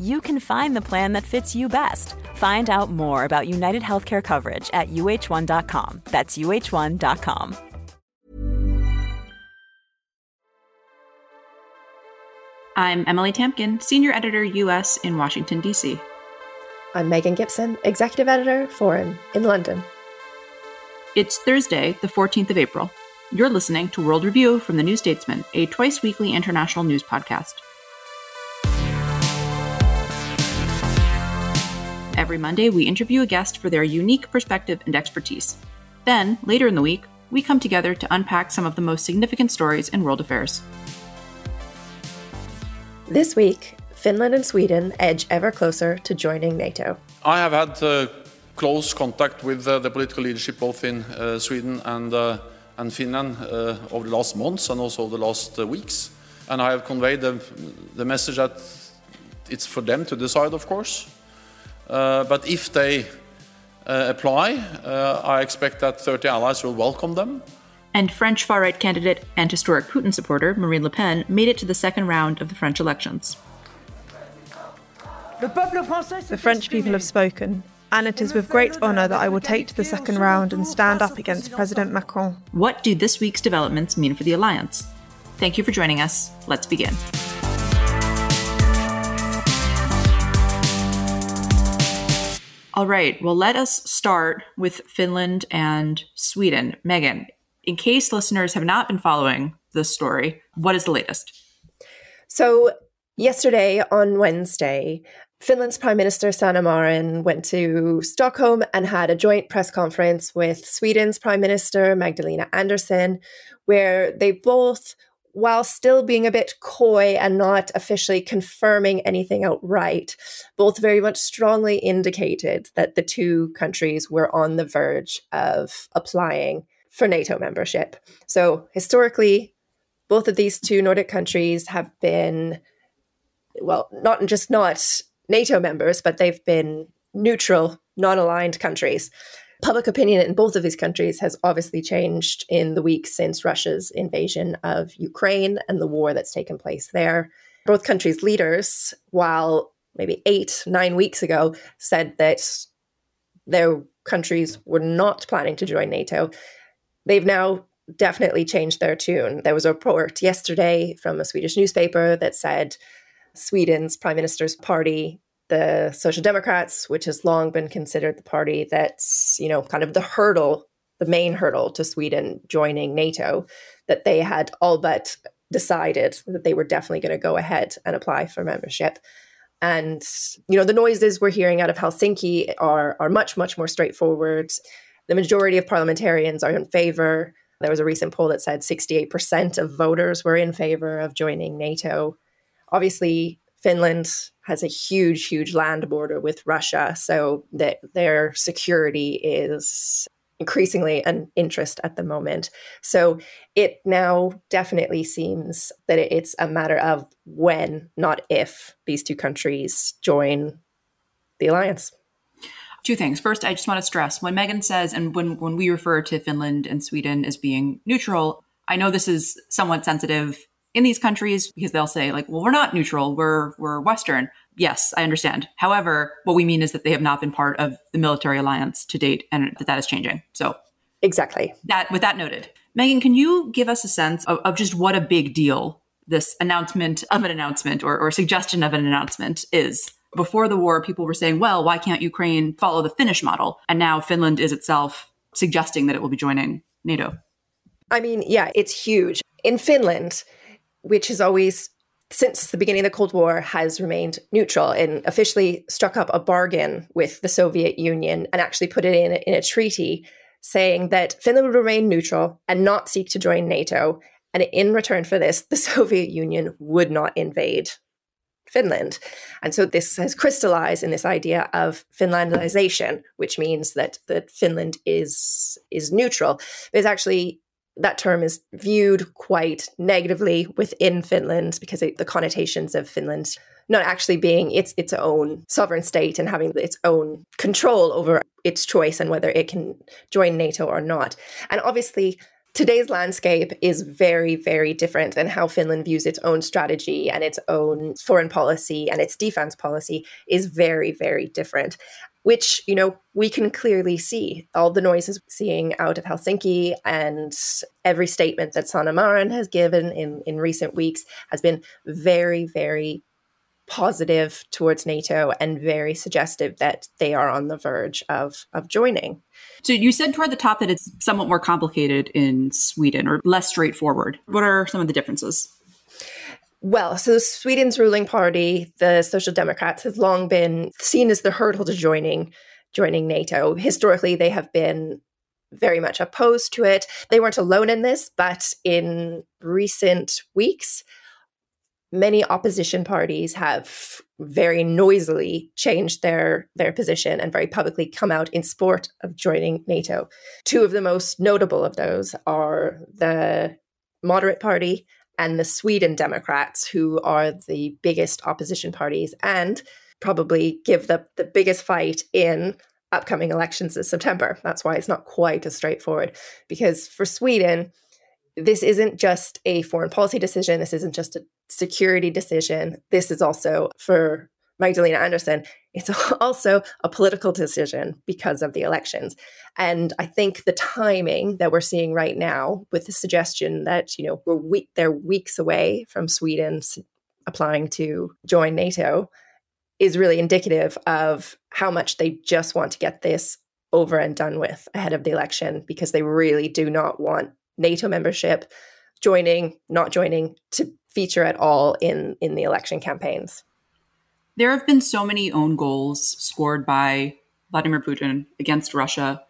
you can find the plan that fits you best. Find out more about United Healthcare coverage at uh1.com. That's uh1.com. I'm Emily Tamkin, Senior Editor, US in Washington, D.C. I'm Megan Gibson, Executive Editor, Foreign, in London. It's Thursday, the 14th of April. You're listening to World Review from the New Statesman, a twice weekly international news podcast. Every Monday, we interview a guest for their unique perspective and expertise. Then, later in the week, we come together to unpack some of the most significant stories in world affairs. This week, Finland and Sweden edge ever closer to joining NATO. I have had uh, close contact with uh, the political leadership both in uh, Sweden and, uh, and Finland uh, over the last months and also the last uh, weeks. And I have conveyed the, the message that it's for them to decide, of course. Uh, but if they uh, apply, uh, I expect that 30 allies will welcome them. And French far right candidate and historic Putin supporter Marine Le Pen made it to the second round of the French elections. The French people have spoken, and it is with great honour that I will take to the second round and stand up against President Macron. What do this week's developments mean for the alliance? Thank you for joining us. Let's begin. All right, well, let us start with Finland and Sweden. Megan, in case listeners have not been following this story, what is the latest? So, yesterday on Wednesday, Finland's Prime Minister Sanna Marin went to Stockholm and had a joint press conference with Sweden's Prime Minister Magdalena Andersson, where they both, while still being a bit coy and not officially confirming anything outright, both very much strongly indicated that the two countries were on the verge of applying for NATO membership. So historically, both of these two Nordic countries have been well, not just not NATO members, but they've been neutral, non aligned countries. Public opinion in both of these countries has obviously changed in the weeks since Russia's invasion of Ukraine and the war that's taken place there. Both countries' leaders, while maybe eight, nine weeks ago, said that their countries were not planning to join NATO, they've now definitely changed their tune. There was a report yesterday from a Swedish newspaper that said Sweden's prime minister's party, the Social Democrats, which has long been considered the party that's, you know, kind of the hurdle, the main hurdle to Sweden joining NATO, that they had all but decided that they were definitely going to go ahead and apply for membership. And, you know, the noises we're hearing out of Helsinki are, are much, much more straightforward. The majority of parliamentarians are in favor. There was a recent poll that said 68% of voters were in favor of joining NATO obviously Finland has a huge, huge land border with Russia, so that their security is increasingly an interest at the moment. So it now definitely seems that it's a matter of when, not if, these two countries join the alliance. Two things. First, I just want to stress when Megan says, and when, when we refer to Finland and Sweden as being neutral, I know this is somewhat sensitive in these countries because they'll say like, well, we're not neutral, we're we're Western. Yes, I understand. However, what we mean is that they have not been part of the military alliance to date, and that that is changing. So exactly that. With that noted, Megan, can you give us a sense of, of just what a big deal this announcement of an announcement or, or suggestion of an announcement is? Before the war, people were saying, well, why can't Ukraine follow the Finnish model? And now Finland is itself suggesting that it will be joining NATO. I mean, yeah, it's huge. In Finland, which has always since the beginning of the Cold War has remained neutral and officially struck up a bargain with the Soviet Union and actually put it in, in a treaty saying that Finland would remain neutral and not seek to join NATO. And in return for this, the Soviet Union would not invade Finland. And so this has crystallized in this idea of Finlandization, which means that, that Finland is, is neutral. It's actually that term is viewed quite negatively within Finland because it, the connotations of Finland not actually being its its own sovereign state and having its own control over its choice and whether it can join NATO or not. And obviously today's landscape is very very different and how Finland views its own strategy and its own foreign policy and its defense policy is very very different which you know we can clearly see all the noises seeing out of Helsinki and every statement that Sanna Marin has given in in recent weeks has been very very positive towards NATO and very suggestive that they are on the verge of of joining. So you said toward the top that it's somewhat more complicated in Sweden or less straightforward. What are some of the differences? Well, so Sweden's ruling party, the Social Democrats, has long been seen as the hurdle to joining joining NATO. Historically, they have been very much opposed to it. They weren't alone in this, but in recent weeks, many opposition parties have very noisily changed their their position and very publicly come out in support of joining NATO. Two of the most notable of those are the moderate party and the Sweden Democrats, who are the biggest opposition parties and probably give the, the biggest fight in upcoming elections this September. That's why it's not quite as straightforward. Because for Sweden, this isn't just a foreign policy decision, this isn't just a security decision. This is also for Magdalena Andersson, it's also a political decision because of the elections. And I think the timing that we're seeing right now with the suggestion that, you know, we're we- they're weeks away from Sweden applying to join NATO is really indicative of how much they just want to get this over and done with ahead of the election because they really do not want NATO membership joining, not joining to feature at all in in the election campaigns. There have been so many own goals scored by Vladimir Putin against Russia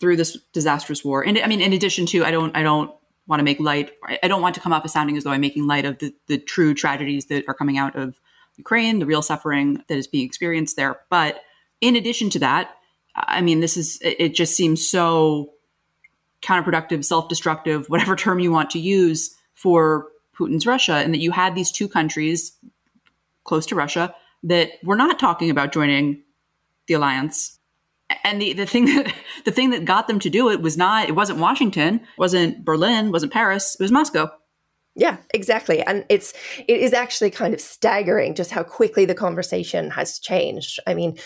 through this disastrous war. And I mean, in addition to, I don't, I don't want to make light. I don't want to come off as sounding as though I'm making light of the, the true tragedies that are coming out of Ukraine, the real suffering that is being experienced there. But in addition to that, I mean, this is, it just seems so counterproductive, self destructive, whatever term you want to use for Putin's Russia, and that you had these two countries close to Russia that we're not talking about joining the alliance. And the, the thing that the thing that got them to do it was not it wasn't Washington, wasn't Berlin, wasn't Paris, it was Moscow. Yeah, exactly. And it's it is actually kind of staggering just how quickly the conversation has changed. I mean,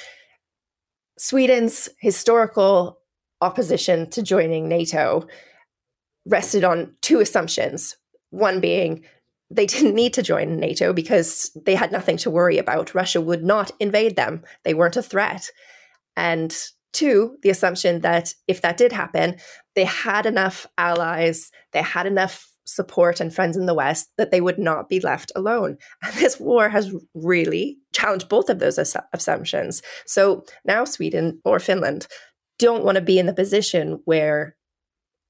Sweden's historical opposition to joining NATO rested on two assumptions. One being they didn't need to join NATO because they had nothing to worry about. Russia would not invade them, they weren't a threat. And two, the assumption that if that did happen, they had enough allies, they had enough support and friends in the West that they would not be left alone. And this war has really challenged both of those assumptions. So now Sweden or Finland don't want to be in the position where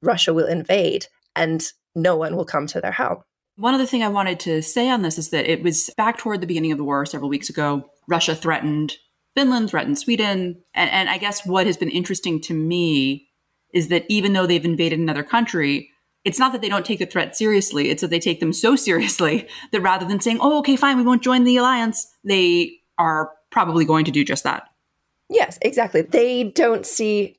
Russia will invade and no one will come to their help. One other thing I wanted to say on this is that it was back toward the beginning of the war several weeks ago. Russia threatened Finland, threatened Sweden. And, and I guess what has been interesting to me is that even though they've invaded another country, it's not that they don't take the threat seriously, it's that they take them so seriously that rather than saying, oh, okay, fine, we won't join the alliance, they are probably going to do just that. Yes, exactly. They don't see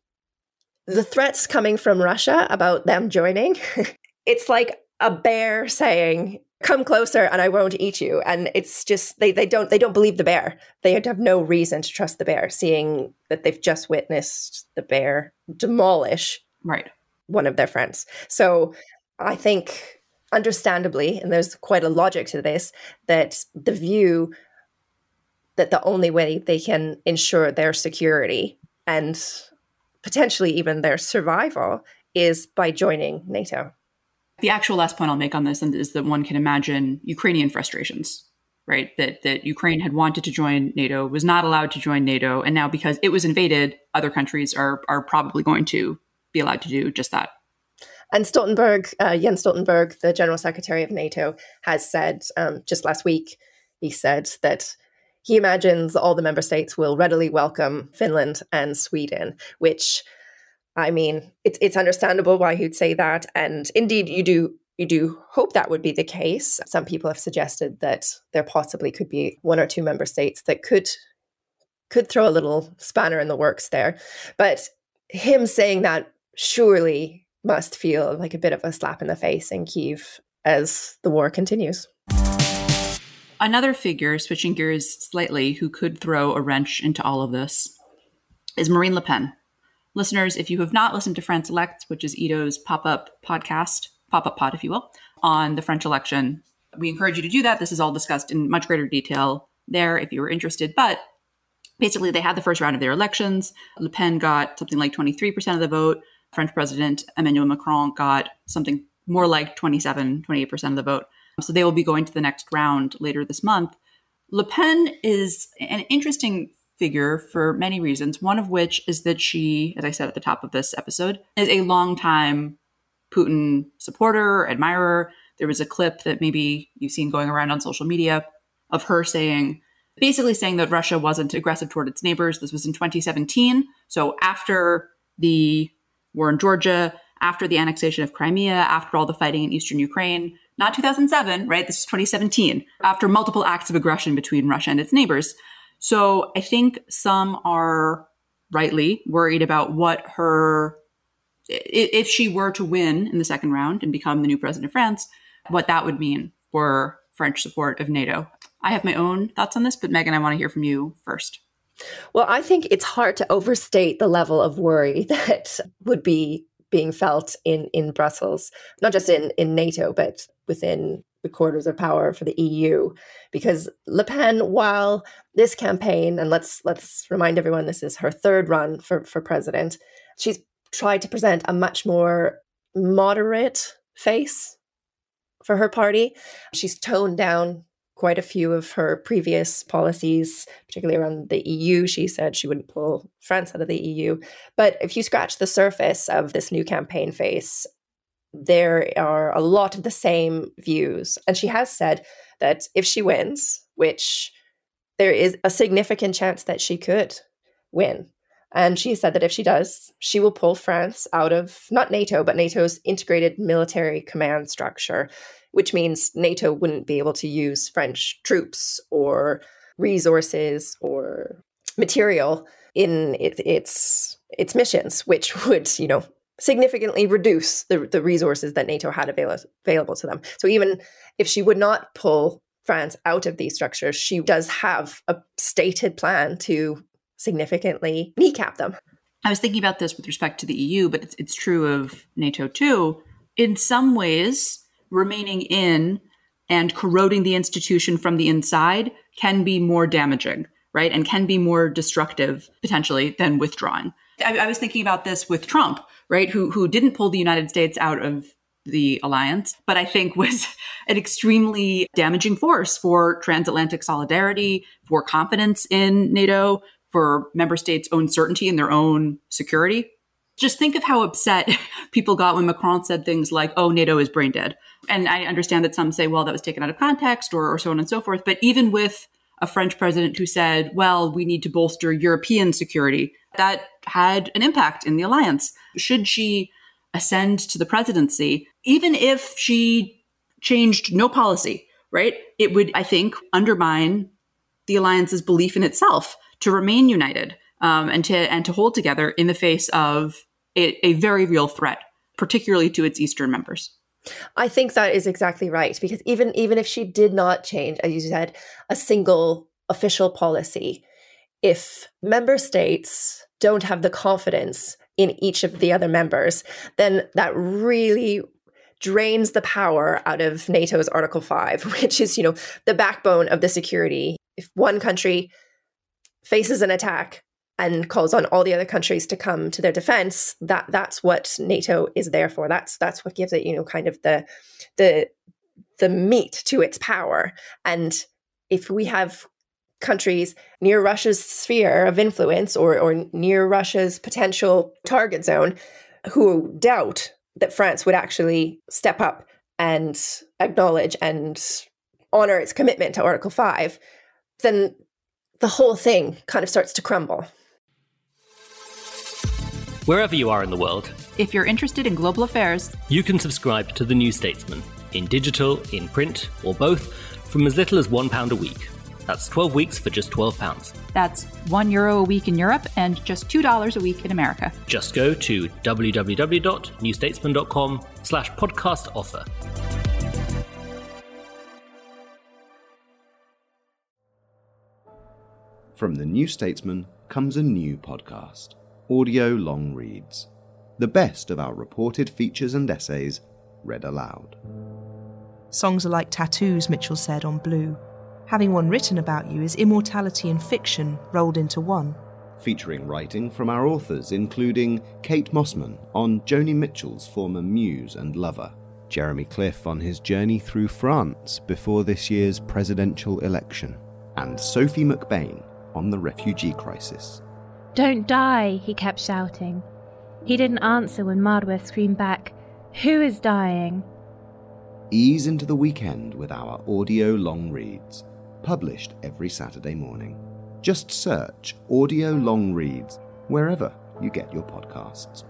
the threats coming from Russia about them joining. it's like a bear saying, "Come closer and I won't eat you." And it's just they they don't they don't believe the bear. They have no reason to trust the bear seeing that they've just witnessed the bear demolish right one of their friends. So I think understandably and there's quite a logic to this that the view that the only way they can ensure their security and potentially even their survival is by joining NATO. The actual last point I'll make on this is that one can imagine Ukrainian frustrations, right? That that Ukraine had wanted to join NATO, was not allowed to join NATO, and now because it was invaded, other countries are are probably going to be allowed to do just that. And Stoltenberg, uh, Jens Stoltenberg, the General Secretary of NATO, has said um, just last week, he said that he imagines all the member states will readily welcome Finland and Sweden, which I mean, it's it's understandable why he'd say that, and indeed, you do you do hope that would be the case. Some people have suggested that there possibly could be one or two member states that could could throw a little spanner in the works there, but him saying that surely must feel like a bit of a slap in the face in Kiev as the war continues. Another figure, switching gears slightly, who could throw a wrench into all of this is Marine Le Pen. Listeners, if you have not listened to France Elect, which is Ido's pop up podcast, pop up pod, if you will, on the French election, we encourage you to do that. This is all discussed in much greater detail there if you were interested. But basically, they had the first round of their elections. Le Pen got something like 23% of the vote. French President Emmanuel Macron got something more like 27, 28% of the vote. So they will be going to the next round later this month. Le Pen is an interesting figure for many reasons, one of which is that she, as I said at the top of this episode, is a longtime Putin supporter, admirer. There was a clip that maybe you've seen going around on social media of her saying, basically saying that Russia wasn't aggressive toward its neighbors. This was in 2017. So after the war in Georgia, after the annexation of Crimea, after all the fighting in eastern Ukraine, not 2007, right? This is 2017, after multiple acts of aggression between Russia and its neighbors. So I think some are rightly worried about what her, if she were to win in the second round and become the new president of France, what that would mean for French support of NATO. I have my own thoughts on this, but Megan, I want to hear from you first. Well, I think it's hard to overstate the level of worry that would be being felt in in Brussels, not just in in NATO, but within the quarters of power for the EU because Le Pen while this campaign and let's let's remind everyone this is her third run for for president she's tried to present a much more moderate face for her party. She's toned down quite a few of her previous policies particularly around the EU she said she wouldn't pull France out of the EU but if you scratch the surface of this new campaign face there are a lot of the same views. And she has said that if she wins, which there is a significant chance that she could win. And she said that if she does, she will pull France out of not NATO, but NATO's integrated military command structure, which means NATO wouldn't be able to use French troops or resources or material in it, its its missions, which would, you know, significantly reduce the, the resources that NATO had avail- available to them. So even if she would not pull France out of these structures, she does have a stated plan to significantly kneecap them. I was thinking about this with respect to the EU, but it's, it's true of NATO too. In some ways, remaining in and corroding the institution from the inside can be more damaging, right? And can be more destructive potentially than withdrawing. I, I was thinking about this with Trump, right? Who who didn't pull the United States out of the alliance, but I think was an extremely damaging force for transatlantic solidarity, for confidence in NATO, for member states' own certainty in their own security. Just think of how upset people got when Macron said things like, oh, NATO is brain dead. And I understand that some say, well, that was taken out of context or, or so on and so forth. But even with a French president who said, well, we need to bolster European security, that had an impact in the alliance. Should she ascend to the presidency, even if she changed no policy, right? It would, I think, undermine the alliance's belief in itself to remain united um, and to and to hold together in the face of a, a very real threat, particularly to its eastern members. I think that is exactly right because even even if she did not change, as you said, a single official policy, if member states don't have the confidence in each of the other members, then that really drains the power out of NATO's Article 5, which is, you know, the backbone of the security. If one country faces an attack, and calls on all the other countries to come to their defense, that that's what NATO is there for. That's that's what gives it, you know, kind of the the the meat to its power. And if we have countries near Russia's sphere of influence or, or near Russia's potential target zone who doubt that France would actually step up and acknowledge and honor its commitment to Article 5, then the whole thing kind of starts to crumble. Wherever you are in the world, if you're interested in global affairs, you can subscribe to The New Statesman in digital, in print, or both from as little as £1 a week. That's 12 weeks for just £12. That's one euro a week in Europe and just $2 a week in America. Just go to www.newstatesman.com slash podcast offer. From the New Statesman comes a new podcast, Audio Long Reads. The best of our reported features and essays read aloud. Songs are like tattoos, Mitchell said on Blue. Having one written about you is immortality and fiction rolled into one. Featuring writing from our authors, including Kate Mossman on Joni Mitchell's former muse and lover, Jeremy Cliffe on his journey through France before this year's presidential election, and Sophie McBain on the refugee crisis. Don't die, he kept shouting. He didn't answer when Marwa screamed back, Who is dying? Ease into the weekend with our audio long reads published every Saturday morning. Just search Audio Long Reads wherever you get your podcasts.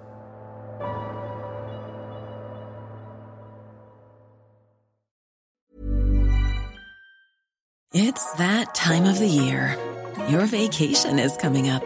It's that time of the year. Your vacation is coming up.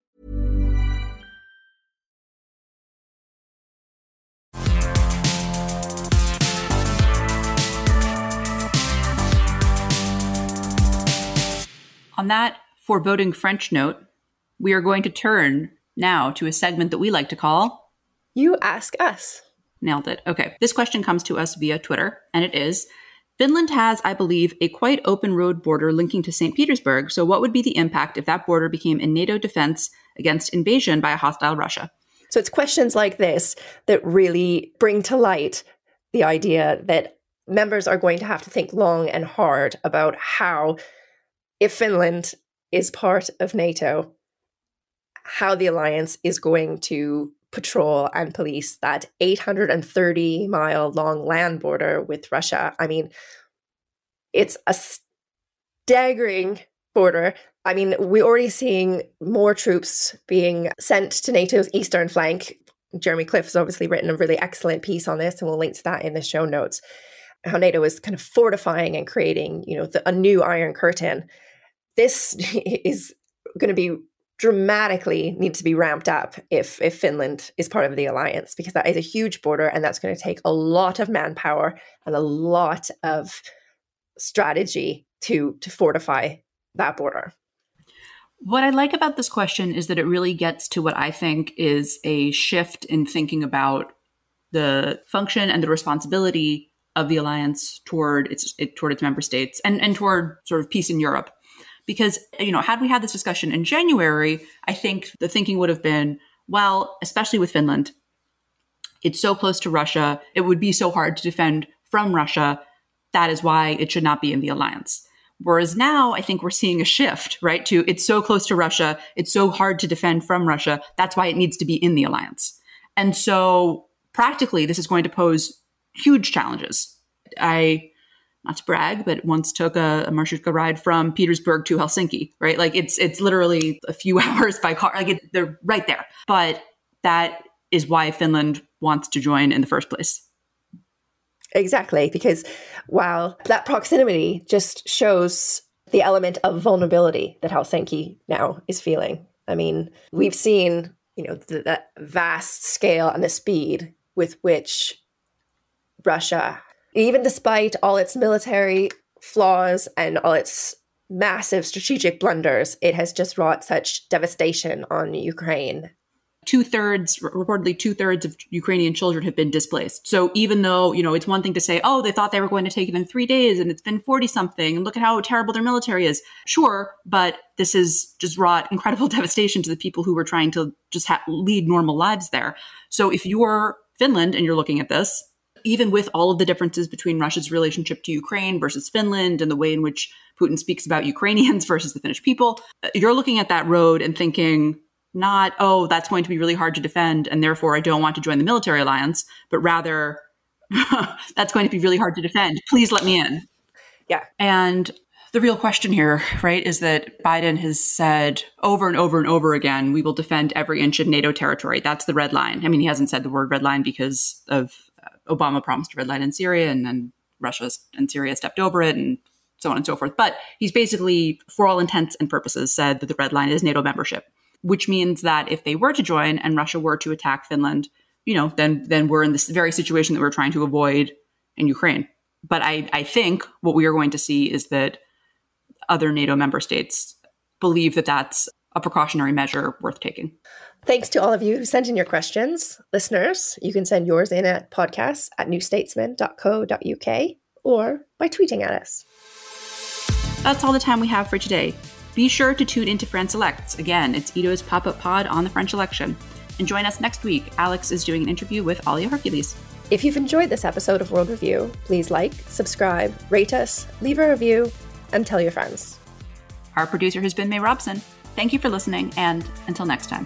On that foreboding French note, we are going to turn now to a segment that we like to call You Ask Us. Nailed it. Okay. This question comes to us via Twitter, and it is Finland has, I believe, a quite open road border linking to St. Petersburg. So, what would be the impact if that border became a NATO defense against invasion by a hostile Russia? So, it's questions like this that really bring to light the idea that members are going to have to think long and hard about how if Finland is part of NATO, how the alliance is going to patrol and police that 830 mile long land border with Russia. I mean, it's a staggering border. I mean, we're already seeing more troops being sent to NATO's eastern flank. Jeremy Cliffe has obviously written a really excellent piece on this, and we'll link to that in the show notes. How NATO is kind of fortifying and creating, you know, the, a new Iron Curtain this is going to be dramatically need to be ramped up if if Finland is part of the alliance because that is a huge border and that's going to take a lot of manpower and a lot of strategy to to fortify that border. What I like about this question is that it really gets to what I think is a shift in thinking about the function and the responsibility of the alliance toward its it, toward its member states and and toward sort of peace in Europe. Because you know, had we had this discussion in January, I think the thinking would have been, well, especially with Finland, it's so close to Russia, it would be so hard to defend from Russia. That is why it should not be in the alliance. Whereas now, I think we're seeing a shift, right? To it's so close to Russia, it's so hard to defend from Russia. That's why it needs to be in the alliance. And so, practically, this is going to pose huge challenges. I, not to brag, but once took a, a Marshrutka ride from Petersburg to Helsinki, right? Like it's it's literally a few hours by car. Like it, they're right there. But that is why Finland wants to join in the first place. Exactly, because while that proximity just shows the element of vulnerability that Helsinki now is feeling. I mean, we've seen, you know, the, vast scale and the speed with which Russia, even despite all its military flaws and all its massive strategic blunders, it has just wrought such devastation on Ukraine two thirds, reportedly two thirds of Ukrainian children have been displaced. So even though, you know, it's one thing to say, oh, they thought they were going to take it in three days and it's been 40 something and look at how terrible their military is. Sure, but this has just wrought incredible devastation to the people who were trying to just ha- lead normal lives there. So if you're Finland and you're looking at this, even with all of the differences between Russia's relationship to Ukraine versus Finland and the way in which Putin speaks about Ukrainians versus the Finnish people, you're looking at that road and thinking, not, oh, that's going to be really hard to defend and therefore I don't want to join the military alliance, but rather that's going to be really hard to defend. Please let me in. Yeah. And the real question here, right, is that Biden has said over and over and over again, we will defend every inch of NATO territory. That's the red line. I mean, he hasn't said the word red line because of uh, Obama promised a red line in Syria and then Russia and Syria stepped over it and so on and so forth. But he's basically, for all intents and purposes, said that the red line is NATO membership which means that if they were to join and Russia were to attack Finland, you know, then then we're in this very situation that we're trying to avoid in Ukraine. But I, I think what we are going to see is that other NATO member states believe that that's a precautionary measure worth taking. Thanks to all of you who sent in your questions. Listeners, you can send yours in at podcasts at newstatesman.co.uk or by tweeting at us. That's all the time we have for today. Be sure to tune into France Elects. Again, it's Ito's pop up pod on the French election. And join us next week. Alex is doing an interview with Alia Hercules. If you've enjoyed this episode of World Review, please like, subscribe, rate us, leave a review, and tell your friends. Our producer has been May Robson. Thank you for listening, and until next time.